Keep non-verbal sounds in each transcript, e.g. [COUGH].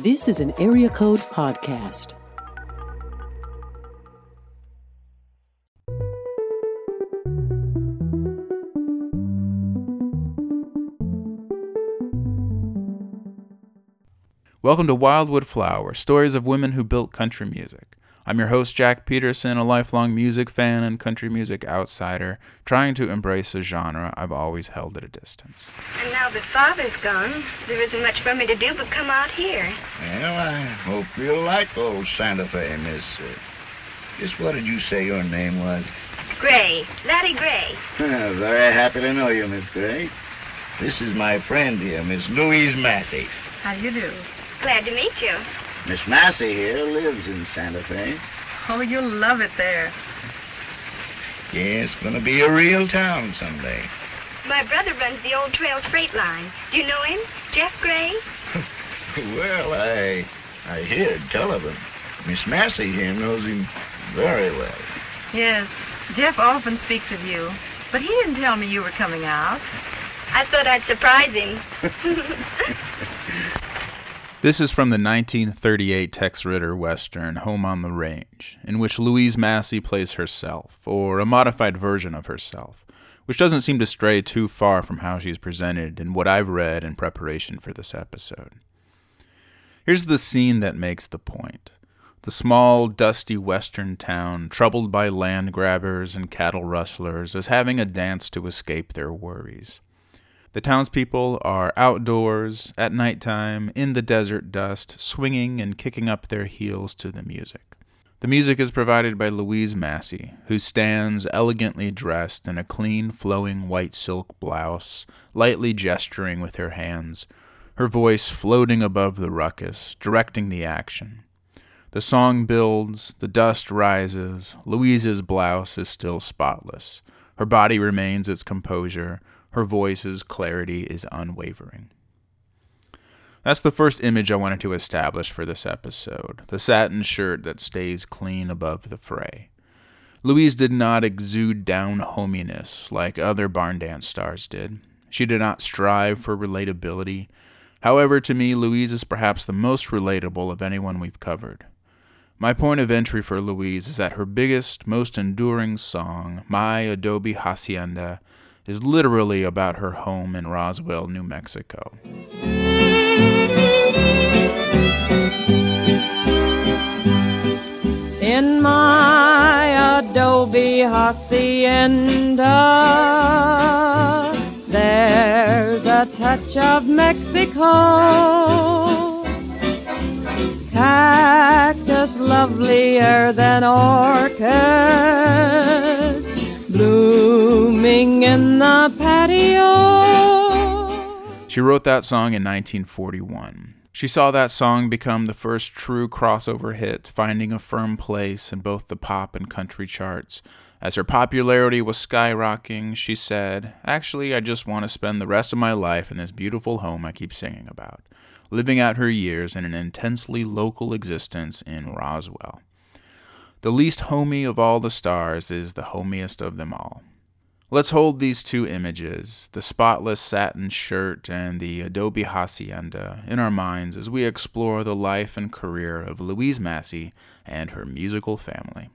This is an Area Code Podcast. Welcome to Wildwood Flower, stories of women who built country music. I'm your host, Jack Peterson, a lifelong music fan and country music outsider, trying to embrace a genre I've always held at a distance. And now that Father's gone, there isn't much for me to do but come out here. Well, I hope you'll like old Santa Fe, Miss. Uh, just what did you say your name was? Gray, Laddie Gray. [LAUGHS] Very happy to know you, Miss Gray. This is my friend here, Miss Louise Massey. How do you do? Glad to meet you. Miss Massey here lives in Santa Fe. Oh, you'll love it there. Yeah, it's gonna be a real town someday. My brother runs the Old Trails Freight Line. Do you know him? Jeff Gray? [LAUGHS] well, I I hear tell of him. Miss Massey here knows him very well. Yes, Jeff often speaks of you, but he didn't tell me you were coming out. I thought I'd surprise him. [LAUGHS] This is from the 1938 Tex Ritter Western Home on the Range, in which Louise Massey plays herself, or a modified version of herself, which doesn't seem to stray too far from how she's presented in what I've read in preparation for this episode. Here's the scene that makes the point. The small, dusty western town, troubled by land grabbers and cattle rustlers, is having a dance to escape their worries. The townspeople are outdoors at nighttime in the desert dust, swinging and kicking up their heels to the music. The music is provided by Louise Massey, who stands elegantly dressed in a clean, flowing white silk blouse, lightly gesturing with her hands, her voice floating above the ruckus, directing the action. The song builds, the dust rises, Louise's blouse is still spotless. Her body remains its composure, her voice's clarity is unwavering. That's the first image I wanted to establish for this episode the satin shirt that stays clean above the fray. Louise did not exude down hominess like other barn dance stars did. She did not strive for relatability. However, to me, Louise is perhaps the most relatable of anyone we've covered. My point of entry for Louise is that her biggest, most enduring song, My Adobe Hacienda, is literally about her home in Roswell, New Mexico. In my adobe hacienda, there's a touch of Mexico. Cactus lovelier than orchids in the patio. She wrote that song in 1941. She saw that song become the first true crossover hit, finding a firm place in both the pop and country charts. As her popularity was skyrocketing, she said, Actually, I just want to spend the rest of my life in this beautiful home I keep singing about, living out her years in an intensely local existence in Roswell. The least homey of all the stars is the homiest of them all. Let's hold these two images, the spotless satin shirt and the adobe hacienda, in our minds as we explore the life and career of Louise Massey and her musical family.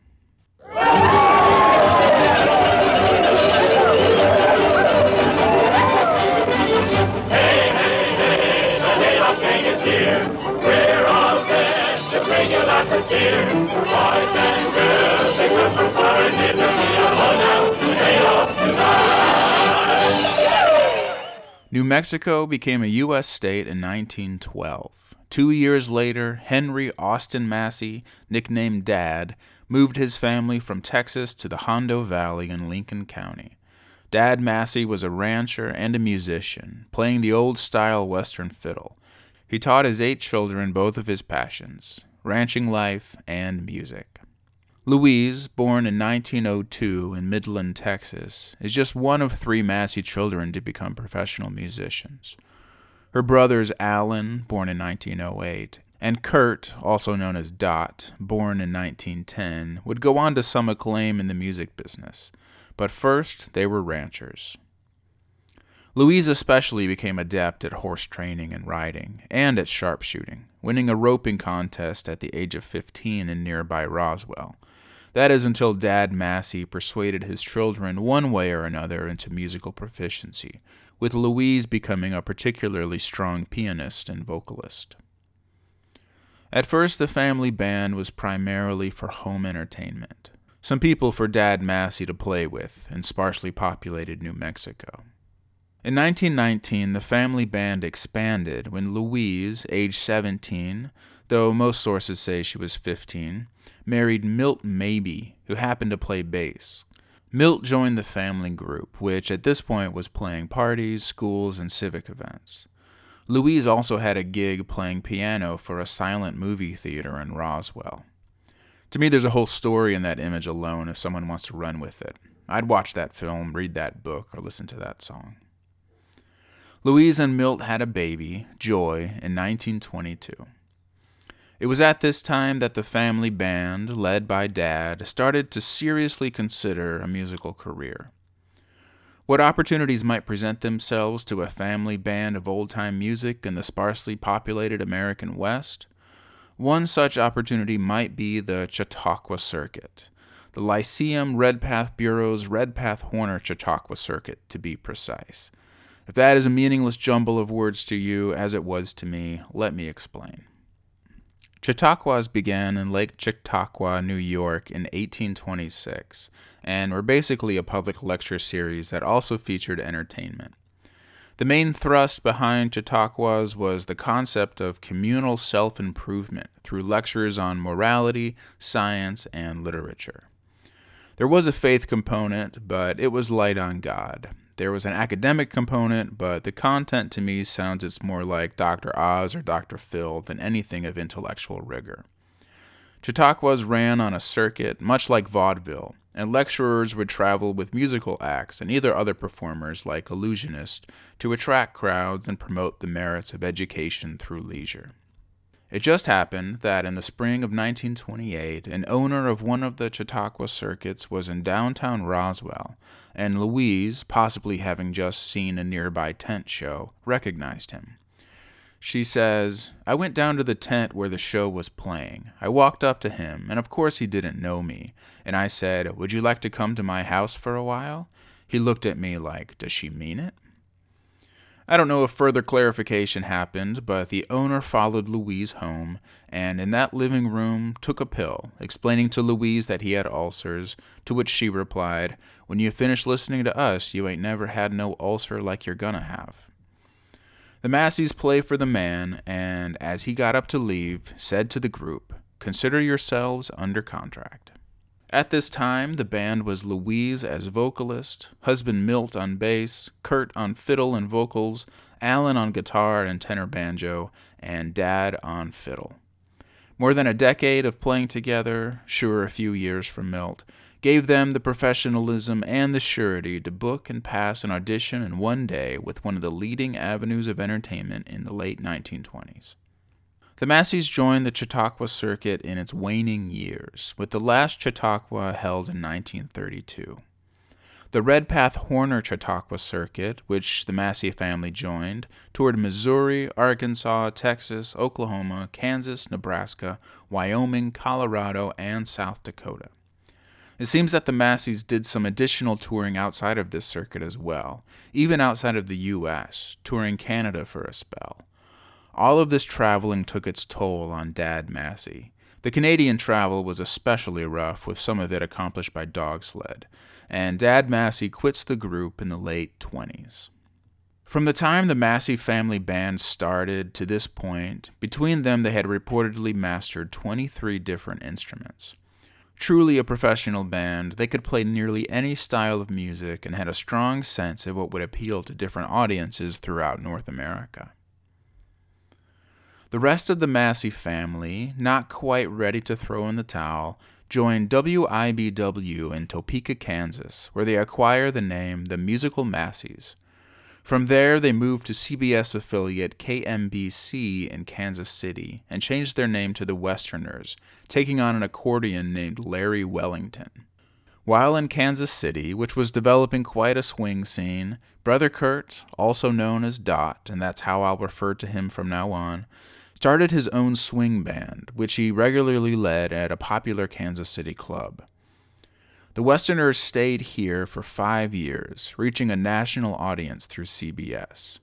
New Mexico became a U.S. state in 1912. Two years later, Henry Austin Massey, nicknamed Dad, moved his family from Texas to the Hondo Valley in Lincoln County. Dad Massey was a rancher and a musician, playing the old style Western fiddle. He taught his eight children both of his passions ranching life and music. Louise, born in 1902 in Midland, Texas, is just one of three Massey children to become professional musicians. Her brothers Alan, born in 1908, and Curt, also known as Dot, born in 1910, would go on to some acclaim in the music business, but first they were ranchers. Louise especially became adept at horse training and riding, and at sharpshooting. winning a roping contest at the age of 15 in nearby Roswell. That is until Dad Massey persuaded his children one way or another into musical proficiency, with Louise becoming a particularly strong pianist and vocalist. At first, the family band was primarily for home entertainment, some people for Dad Massey to play with in sparsely populated New Mexico. In 1919, the family band expanded when Louise, age 17, though most sources say she was 15, married Milt Mabie, who happened to play bass. Milt joined the family group, which at this point was playing parties, schools, and civic events. Louise also had a gig playing piano for a silent movie theater in Roswell. To me, there's a whole story in that image alone if someone wants to run with it. I'd watch that film, read that book, or listen to that song. Louise and Milt had a baby, Joy, in 1922. It was at this time that the family band, led by Dad, started to seriously consider a musical career. What opportunities might present themselves to a family band of old time music in the sparsely populated American West? One such opportunity might be the Chautauqua Circuit, the Lyceum Redpath Bureau's Redpath Horner Chautauqua Circuit, to be precise. If that is a meaningless jumble of words to you, as it was to me, let me explain. Chautauquas began in Lake Chautauqua, New York in 1826 and were basically a public lecture series that also featured entertainment. The main thrust behind Chautauquas was the concept of communal self improvement through lectures on morality, science, and literature. There was a faith component, but it was light on God. There was an academic component, but the content to me sounds it's more like Dr. Oz or Dr. Phil than anything of intellectual rigor. Chautauquas ran on a circuit much like vaudeville, and lecturers would travel with musical acts and either other performers like illusionists to attract crowds and promote the merits of education through leisure. It just happened that in the spring of 1928, an owner of one of the Chautauqua circuits was in downtown Roswell, and Louise, possibly having just seen a nearby tent show, recognized him. She says, I went down to the tent where the show was playing. I walked up to him, and of course he didn't know me, and I said, Would you like to come to my house for a while? He looked at me like, Does she mean it? I don't know if further clarification happened, but the owner followed Louise home and in that living room took a pill, explaining to Louise that he had ulcers, to which she replied, When you finish listening to us, you ain't never had no ulcer like you're gonna have. The Masseys play for the man, and as he got up to leave, said to the group, Consider yourselves under contract. At this time, the band was Louise as vocalist, husband Milt on bass, Curt on fiddle and vocals, Alan on guitar and tenor banjo, and Dad on fiddle. More than a decade of playing together, sure a few years from Milt, gave them the professionalism and the surety to book and pass an audition in one day with one of the leading avenues of entertainment in the late 1920s. The Masseys joined the Chautauqua circuit in its waning years, with the last Chautauqua held in 1932. The Redpath Horner Chautauqua circuit, which the Massey family joined, toured Missouri, Arkansas, Texas, Oklahoma, Kansas, Nebraska, Wyoming, Colorado, and South Dakota. It seems that the Masseys did some additional touring outside of this circuit as well, even outside of the U.S., touring Canada for a spell. All of this traveling took its toll on Dad Massey. The Canadian travel was especially rough, with some of it accomplished by dog sled, and Dad Massey quits the group in the late 20s. From the time the Massey family band started to this point, between them they had reportedly mastered 23 different instruments. Truly a professional band, they could play nearly any style of music and had a strong sense of what would appeal to different audiences throughout North America. The rest of the Massey family, not quite ready to throw in the towel, joined WIBW in Topeka, Kansas, where they acquire the name the Musical Masseys. From there, they moved to CBS affiliate KMBC in Kansas City and changed their name to the Westerners, taking on an accordion named Larry Wellington. While in Kansas City, which was developing quite a swing scene, Brother Curt, also known as Dot, and that's how I'll refer to him from now on, started his own swing band, which he regularly led at a popular Kansas City club. The Westerners stayed here for five years, reaching a national audience through CBS.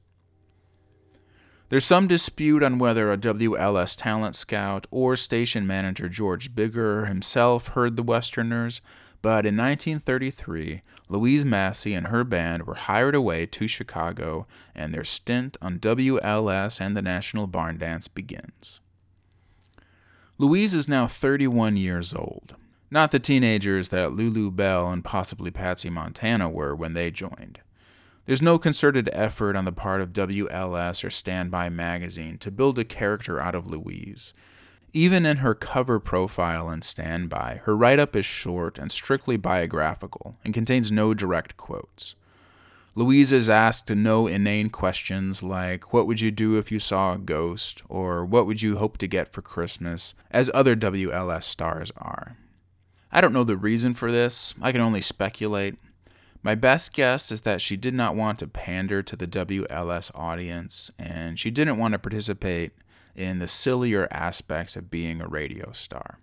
There's some dispute on whether a WLS talent scout or station manager George Biggar himself heard the Westerners, but in 1933, Louise Massey and her band were hired away to Chicago, and their stint on WLS and the National Barn Dance begins. Louise is now 31 years old, not the teenagers that Lulu Belle and possibly Patsy Montana were when they joined. There's no concerted effort on the part of WLS or Standby Magazine to build a character out of Louise. Even in her cover profile and Standby, her write up is short and strictly biographical and contains no direct quotes. Louise is asked no inane questions like, What would you do if you saw a ghost? or What would you hope to get for Christmas? as other WLS stars are. I don't know the reason for this, I can only speculate, my best guess is that she did not want to pander to the WLS audience, and she didn't want to participate in the sillier aspects of being a radio star.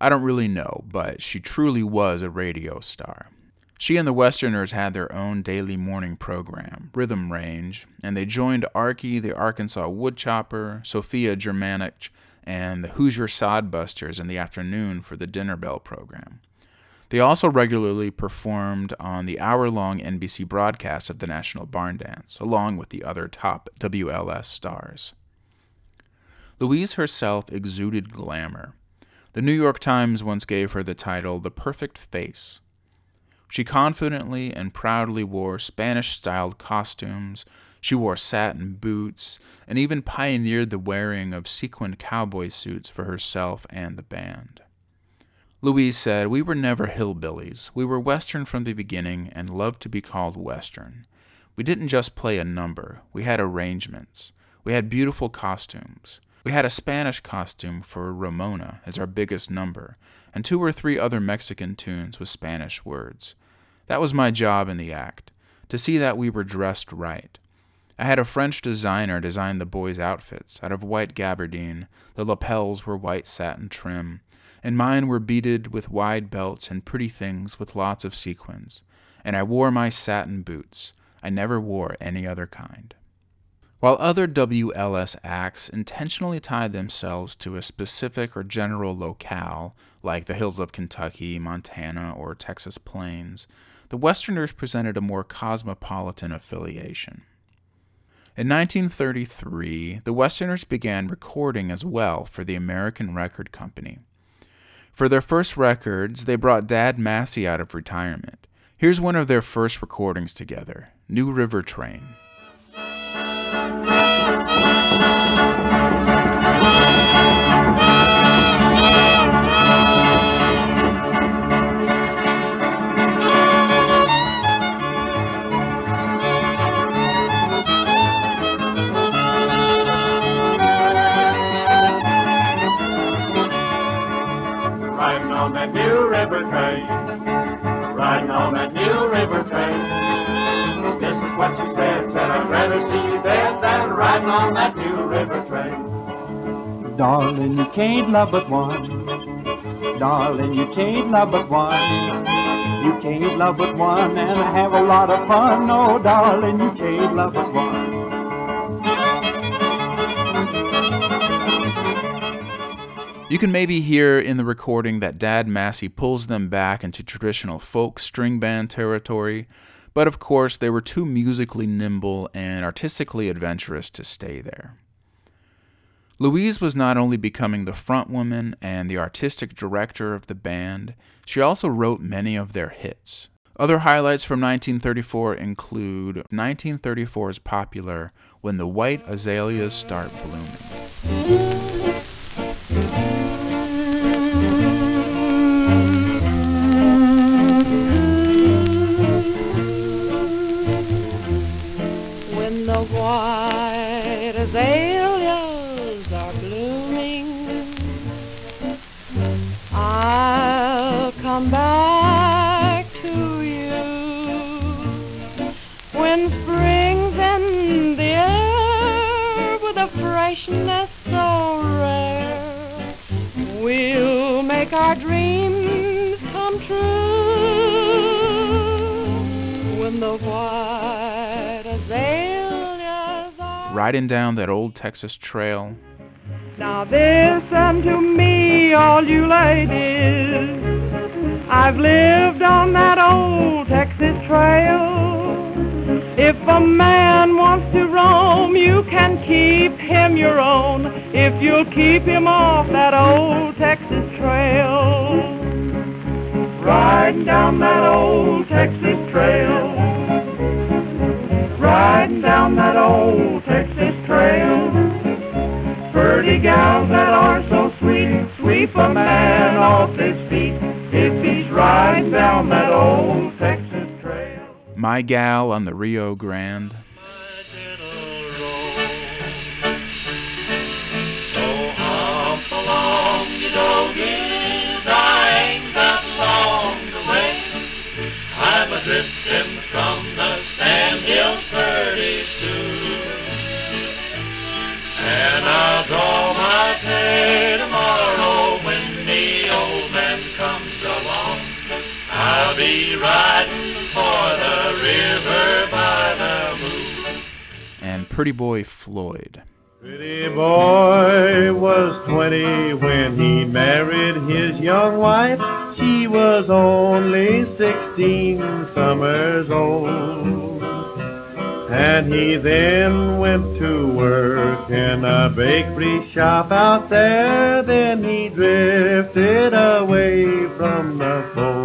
I don't really know, but she truly was a radio star. She and the Westerners had their own daily morning program, Rhythm Range, and they joined Arkie the Arkansas Woodchopper, Sophia Germanich, and the Hoosier Sodbusters in the afternoon for the Dinner Bell program. They also regularly performed on the hour long NBC broadcast of the National Barn Dance, along with the other top WLS stars. Louise herself exuded glamour. The New York Times once gave her the title The Perfect Face. She confidently and proudly wore Spanish styled costumes, she wore satin boots, and even pioneered the wearing of sequined cowboy suits for herself and the band. Louise said, We were never hillbillies. We were Western from the beginning and loved to be called Western. We didn't just play a number, we had arrangements. We had beautiful costumes. We had a Spanish costume for Ramona as our biggest number, and two or three other Mexican tunes with Spanish words. That was my job in the act, to see that we were dressed right. I had a French designer design the boys' outfits out of white gabardine. The lapels were white satin trim, and mine were beaded with wide belts and pretty things with lots of sequins, and I wore my satin boots. I never wore any other kind. While other WLS acts intentionally tied themselves to a specific or general locale, like the hills of Kentucky, Montana, or Texas Plains, the Westerners presented a more cosmopolitan affiliation. In 1933, the Westerners began recording as well for the American Record Company. For their first records, they brought Dad Massey out of retirement. Here's one of their first recordings together New River Train. That new river train. Darling, you can't love but one. Darling, you can't love but one. You can't love but one and have a lot of fun. No, darling, you can't love but one. You can maybe hear in the recording that Dad Massey pulls them back into traditional folk string band territory, but of course they were too musically nimble and artistically adventurous to stay there. Louise was not only becoming the front woman and the artistic director of the band, she also wrote many of their hits. Other highlights from 1934 include 1934's popular When the White Azaleas Start Blooming. When spring's in Riding down that old Texas trail, Now listen to me, all you ladies. I've lived on that old Texas trail. If a man wants to roam, you can keep him your own if you'll keep him off that old Texas trail. Riding down that old Texas trail. Riding down that old a man off his feet if he's riding down that old Texas trail. My Gal on the Rio Grande, So hop along, you doggies, I ain't got long to wait. I'm a drifting from the sand hills pretty soon. And I'll draw Pretty Boy Floyd. Pretty boy was 20 when he married his young wife. She was only 16 summers old. And he then went to work in a bakery shop out there. Then he drifted away from the fold.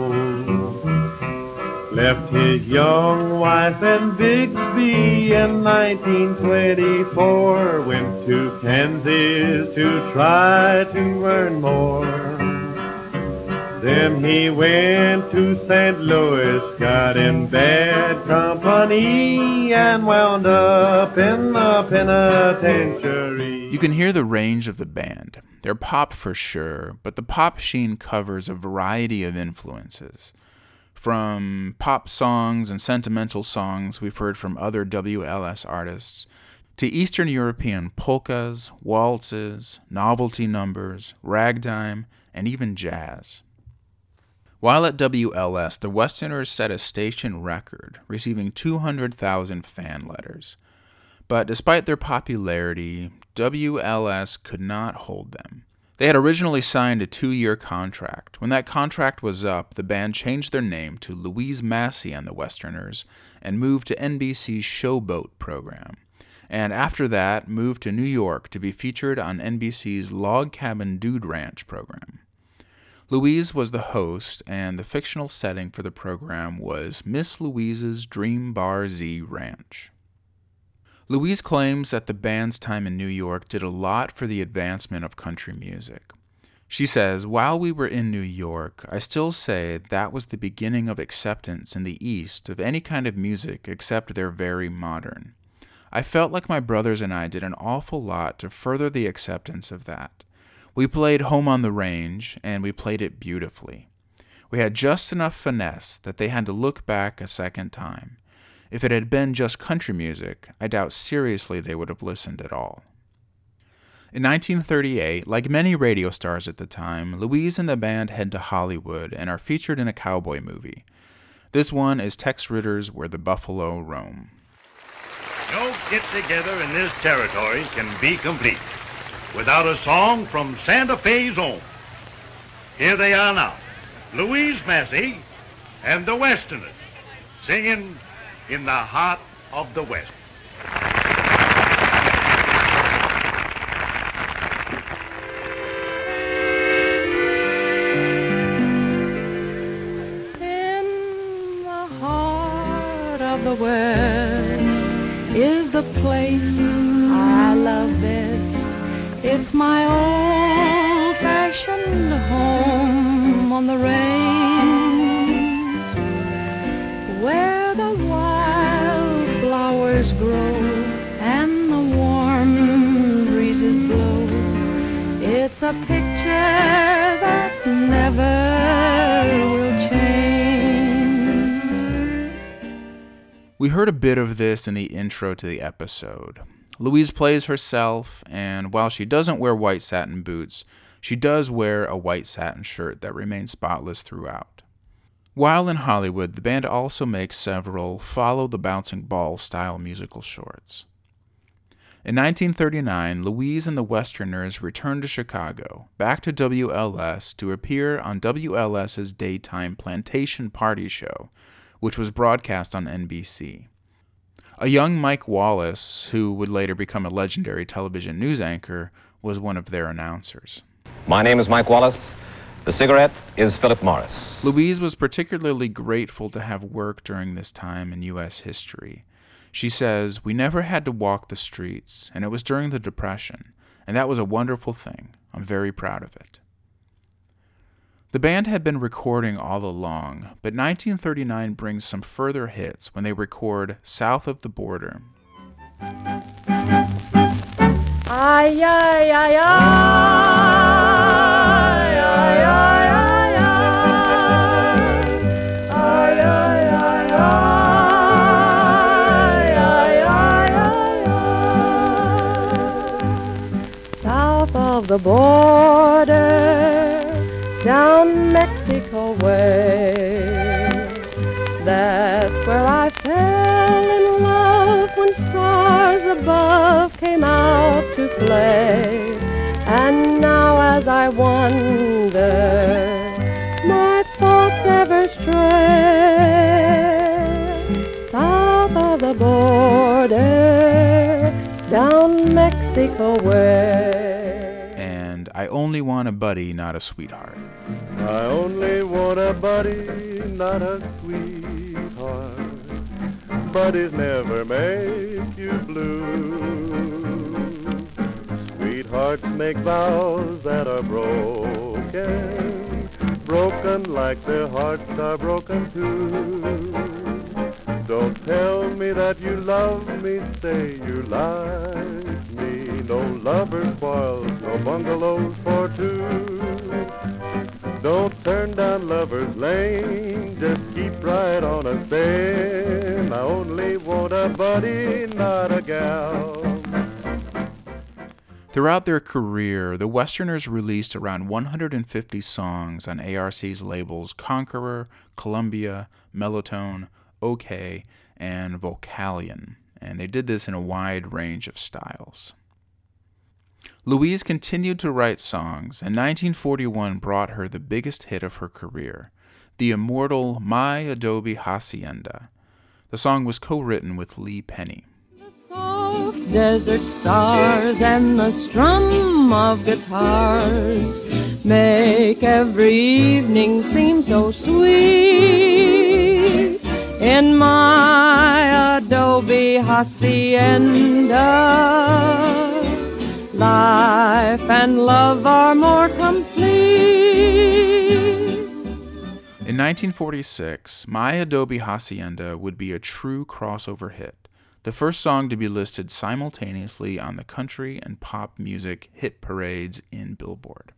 Left his young wife in Bixby in 1924. Went to Kansas to try to earn more. Then he went to St. Louis, got in bad company, and wound up in the penitentiary. You can hear the range of the band. They're pop for sure, but the pop sheen covers a variety of influences. From pop songs and sentimental songs we've heard from other WLS artists, to Eastern European polkas, waltzes, novelty numbers, ragtime, and even jazz. While at WLS, the Westerners set a station record, receiving 200,000 fan letters. But despite their popularity, WLS could not hold them. They had originally signed a two year contract. When that contract was up, the band changed their name to Louise Massey and the Westerners and moved to NBC's Showboat program. And after that, moved to New York to be featured on NBC's Log Cabin Dude Ranch program. Louise was the host, and the fictional setting for the program was Miss Louise's Dream Bar Z Ranch. Louise claims that the band's time in New York did a lot for the advancement of country music. She says, While we were in New York, I still say that was the beginning of acceptance in the East of any kind of music except their very modern. I felt like my brothers and I did an awful lot to further the acceptance of that. We played Home on the Range, and we played it beautifully. We had just enough finesse that they had to look back a second time. If it had been just country music, I doubt seriously they would have listened at all. In 1938, like many radio stars at the time, Louise and the band head to Hollywood and are featured in a cowboy movie. This one is Tex Ritter's Where the Buffalo Roam. No get together in this territory can be complete without a song from Santa Fe's own. Here they are now Louise Massey and the Westerners singing in the heart of the West. In the heart of the West is the place I love best. It's my old-fashioned home on the range, a picture that never will change. We heard a bit of this in the intro to the episode. Louise plays herself, and while she doesn't wear white satin boots, She does wear a white satin shirt that remains spotless throughout. While in Hollywood, the band also makes several follow the bouncing ball style musical shorts. In 1939, Louise and the Westerners returned to Chicago, back to WLS, to appear on WLS's daytime Plantation Party Show, which was broadcast on NBC. A young Mike Wallace, who would later become a legendary television news anchor, was one of their announcers. My name is Mike Wallace. The cigarette is Philip Morris. Louise was particularly grateful to have worked during this time in U.S. history. She says, We never had to walk the streets, and it was during the Depression, and that was a wonderful thing. I'm very proud of it. The band had been recording all along, but 1939 brings some further hits when they record South of the Border. Ay, ay, ay, ay, ay, ay, the border, down Mexico way. That's where I fell in love when stars above came out to play. And now as I wander, my thoughts ever stray. South of the border, down Mexico way. Only Want a Buddy, Not a Sweetheart. I only want a buddy, not a sweetheart. Buddies never make you blue. Sweethearts make vows that are broken, broken like their hearts are broken too. Don't tell me that you love me, say you like me. No lovers quarrels, no bungalows for two. Don't turn down Lover's Lane, just keep right on a staying. I only want a buddy, not a gal. Throughout their career, the Westerners released around 150 songs on ARC's labels Conqueror, Columbia, Melotone, OK, and Vocalion, and they did this in a wide range of styles. Louise continued to write songs, and 1941 brought her the biggest hit of her career, the immortal My Adobe Hacienda. The song was co written with Lee Penny. The soft desert stars and the strum of guitars make every evening seem so sweet. In my adobe hacienda, life and love are more complete. In 1946, My Adobe Hacienda would be a true crossover hit, the first song to be listed simultaneously on the country and pop music hit parades in Billboard.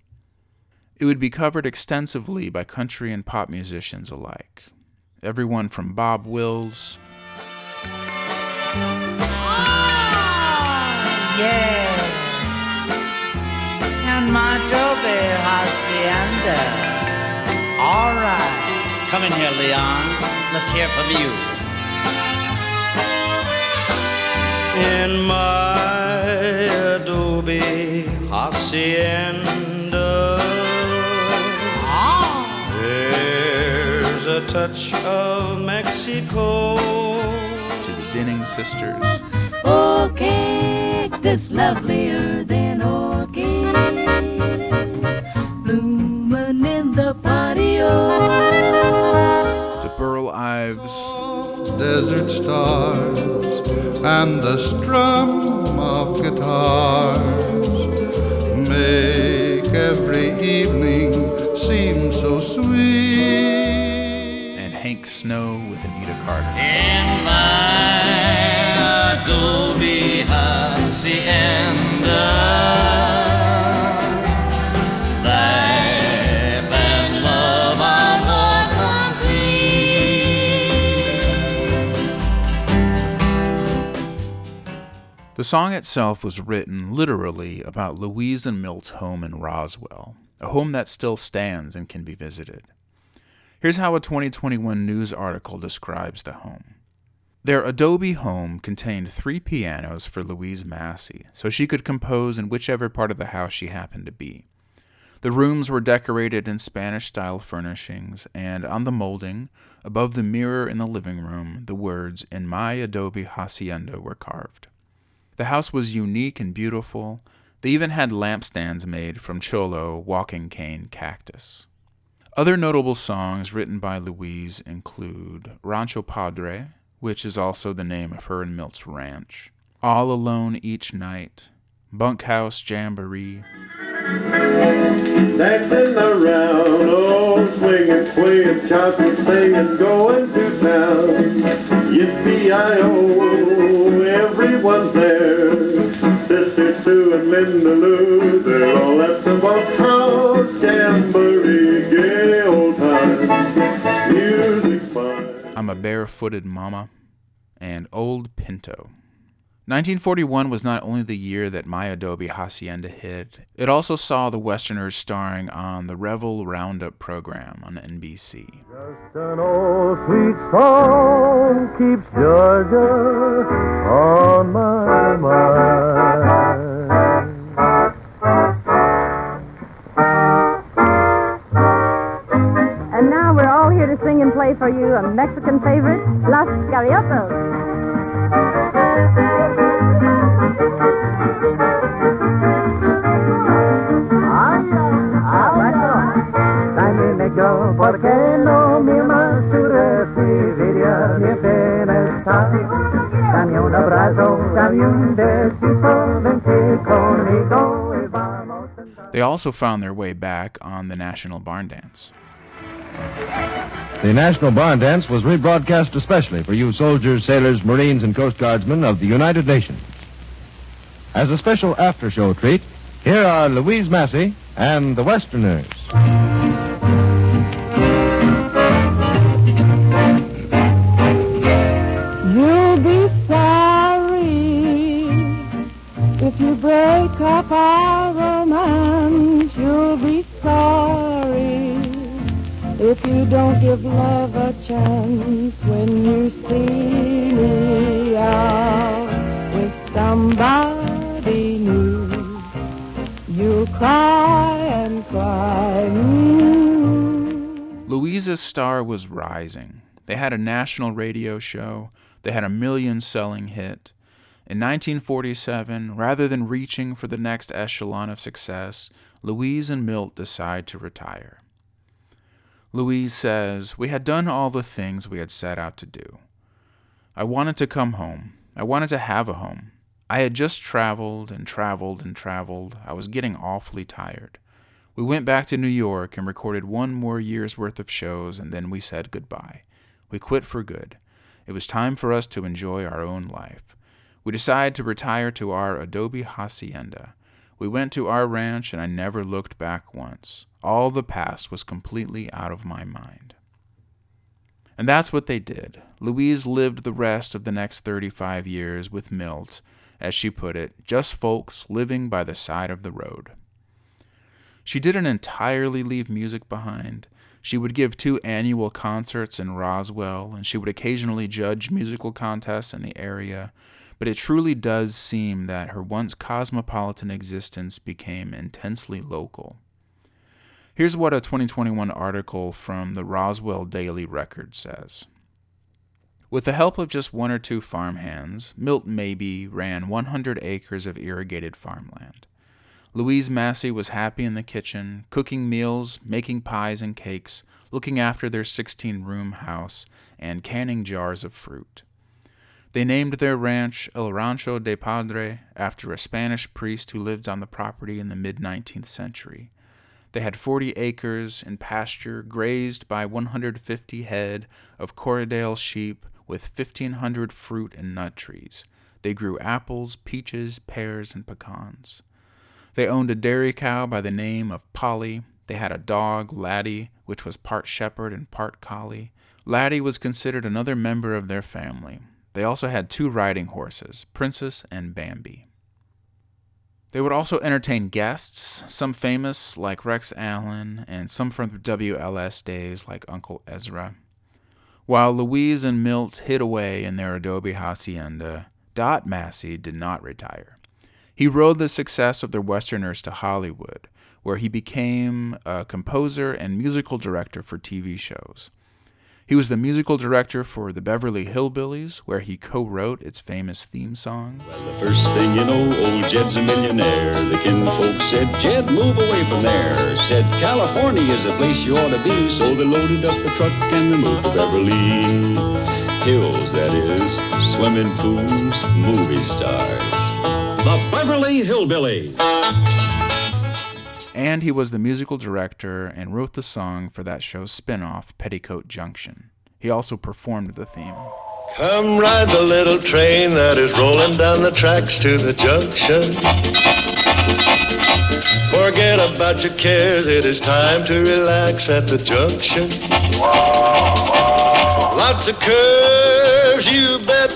It would be covered extensively by country and pop musicians alike. Everyone from Bob Wills ah, Yeah. Hacienda. All right. Come in here, Leon. Let's hear from you. in my adobe hacienda. Ah. There's a touch of Mexico. to the Dinning Sisters. Oh, cactus lovelier than orchids desert stars and the strum of guitars make every evening seem so sweet. and Hank Snow with Anita Carter. In my Adobe The song itself was written literally about Louise and Milt's home in Roswell, a home that still stands and can be visited. Here's how a 2021 news article describes the home. Their Adobe home contained three pianos for Louise Massey, so she could compose in whichever part of the house she happened to be. The rooms were decorated in Spanish style furnishings, and on the molding, above the mirror in the living room, the words, In my Adobe hacienda, were carved. The house was unique and beautiful. They even had lampstands made from cholla walking cane cactus. Other notable songs written by Louise include Rancho Padre, which is also the name of her and Milt's ranch, All Alone Each Night, Bunkhouse Jamboree, Dancing around, oh, swinging, swinging, shouting, singing, going to town. Yippee-I-O, everyone's there. Sister Sue and Linda Lou, they're all at the bunkhouse jamboree. Gay old time, music fine. I'm a Barefooted Mama, and Old Pinto. 1941 was not only the year that My Adobe Hacienda hit, it also saw the Westerners starring on the Reveille Roundup program on NBC. An old sweet song keeps Georgia on my mind. And now we're all here to sing and play for you a Mexican favorite, Las Gaviotas. ¿Por qué no mi bienestar? Dame un abrazo, dame un besito, vente conmigo. They also found their way back on the National Barn Dance. The National Barn Dance was rebroadcast especially for you soldiers, sailors, Marines, and Coast Guardsmen of the United Nations. As a special after show treat, here are Louise Massey and the Westerners. Give love a chance when you see me out with somebody new. You'll cry and cry. Louisa's star was rising. They had a national radio show, they had a million selling hit. In 1947, rather than reaching for the next echelon of success, Louise and Milt decide to retire. Louise says, We had done all the things we had set out to do. I wanted to come home. I wanted to have a home. I had just traveled and traveled and traveled. I was getting awfully tired. We went back to New York and recorded one more year's worth of shows, and then we said goodbye. We quit for good. It was time for us to enjoy our own life. We decided to retire to our Adobe Hacienda. We went to our ranch, and I never looked back once. All the past was completely out of my mind. And that's what they did. Louise lived the rest of the next 35 years with Milt, as she put it, just folks living by the side of the road. She didn't entirely leave music behind. She would give two annual concerts in Roswell, and she would occasionally judge musical contests in the area, but it truly does seem that her once cosmopolitan existence became intensely local. Here's what a 2021 article from the Roswell Daily Record says. With the help of just one or two farmhands, Milt Mabie ran 100 acres of irrigated farmland. Louise Massey was happy in the kitchen, cooking meals, making pies and cakes, looking after their 16 room house, and canning jars of fruit. They named their ranch El Rancho de Padre after a Spanish priest who lived on the property in the mid 19th century. They had 40 acres in pasture grazed by 150 head of Corriedale sheep with 1,500 fruit and nut trees. They grew apples, peaches, pears, and pecans. They owned a dairy cow by the name of Polly. They had a dog, Laddie, which was part shepherd and part collie. Laddie was considered another member of their family. They also had two riding horses, Princess and Bambi. They would also entertain guests, some famous like Rex Allen, and some from the WLS days like Uncle Ezra. While Louise and Milt hid away in their adobe hacienda, Dot Massey did not retire. He rode the success of their Westerners to Hollywood, where he became a composer and musical director for TV shows. He was the musical director for the Beverly Hillbillies, where he co wrote its famous theme song. Well, the first thing you know, old Jed's a millionaire. The kinfolk said, Jed, move away from there. Said, California is the place you ought to be. So they loaded up the truck and they moved to Beverly Hills, that is. Swimming pools, movie stars. The Beverly Hillbillies. And he was the musical director and wrote the song for that show's spin off, Petticoat Junction. He also performed the theme. Come ride the little train that is rolling down the tracks to the junction. Forget about your cares, it is time to relax at the junction. Lots of curves, you bet,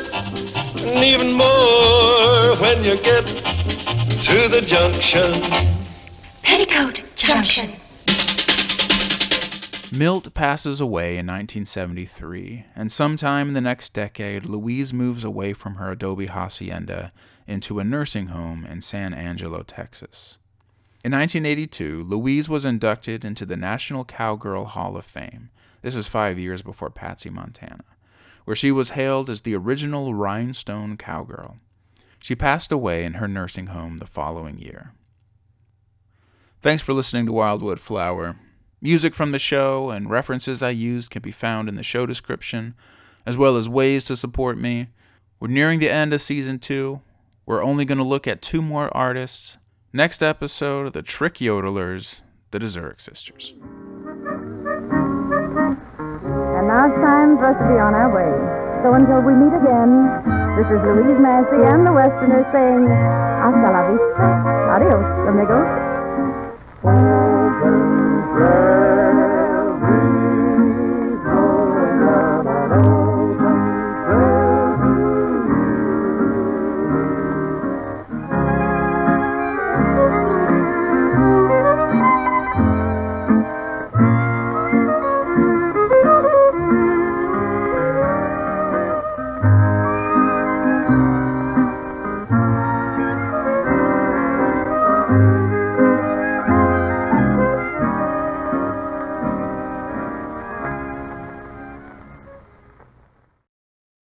and even more when you get to the junction. Petticoat Junction. Milt passes away in 1973, and sometime in the next decade, Louise moves away from her adobe hacienda into a nursing home in San Angelo, Texas. In 1982, Louise was inducted into the National Cowgirl Hall of Fame. This is five years before Patsy Montana, where she was hailed as the original rhinestone cowgirl. She passed away in her nursing home the following year. Thanks for listening to Wildwood Flower. Music from the show and references I used can be found in the show description, as well as ways to support me. We're nearing the end of season two. We're only going to look at two more artists. Next episode, the Trick Yodelers, the DeZurik Sisters. And now it's time for us to be on our way. So until we meet again, this is Louise Massey and the Westerners saying hasta la vista. Adios, amigos open grave.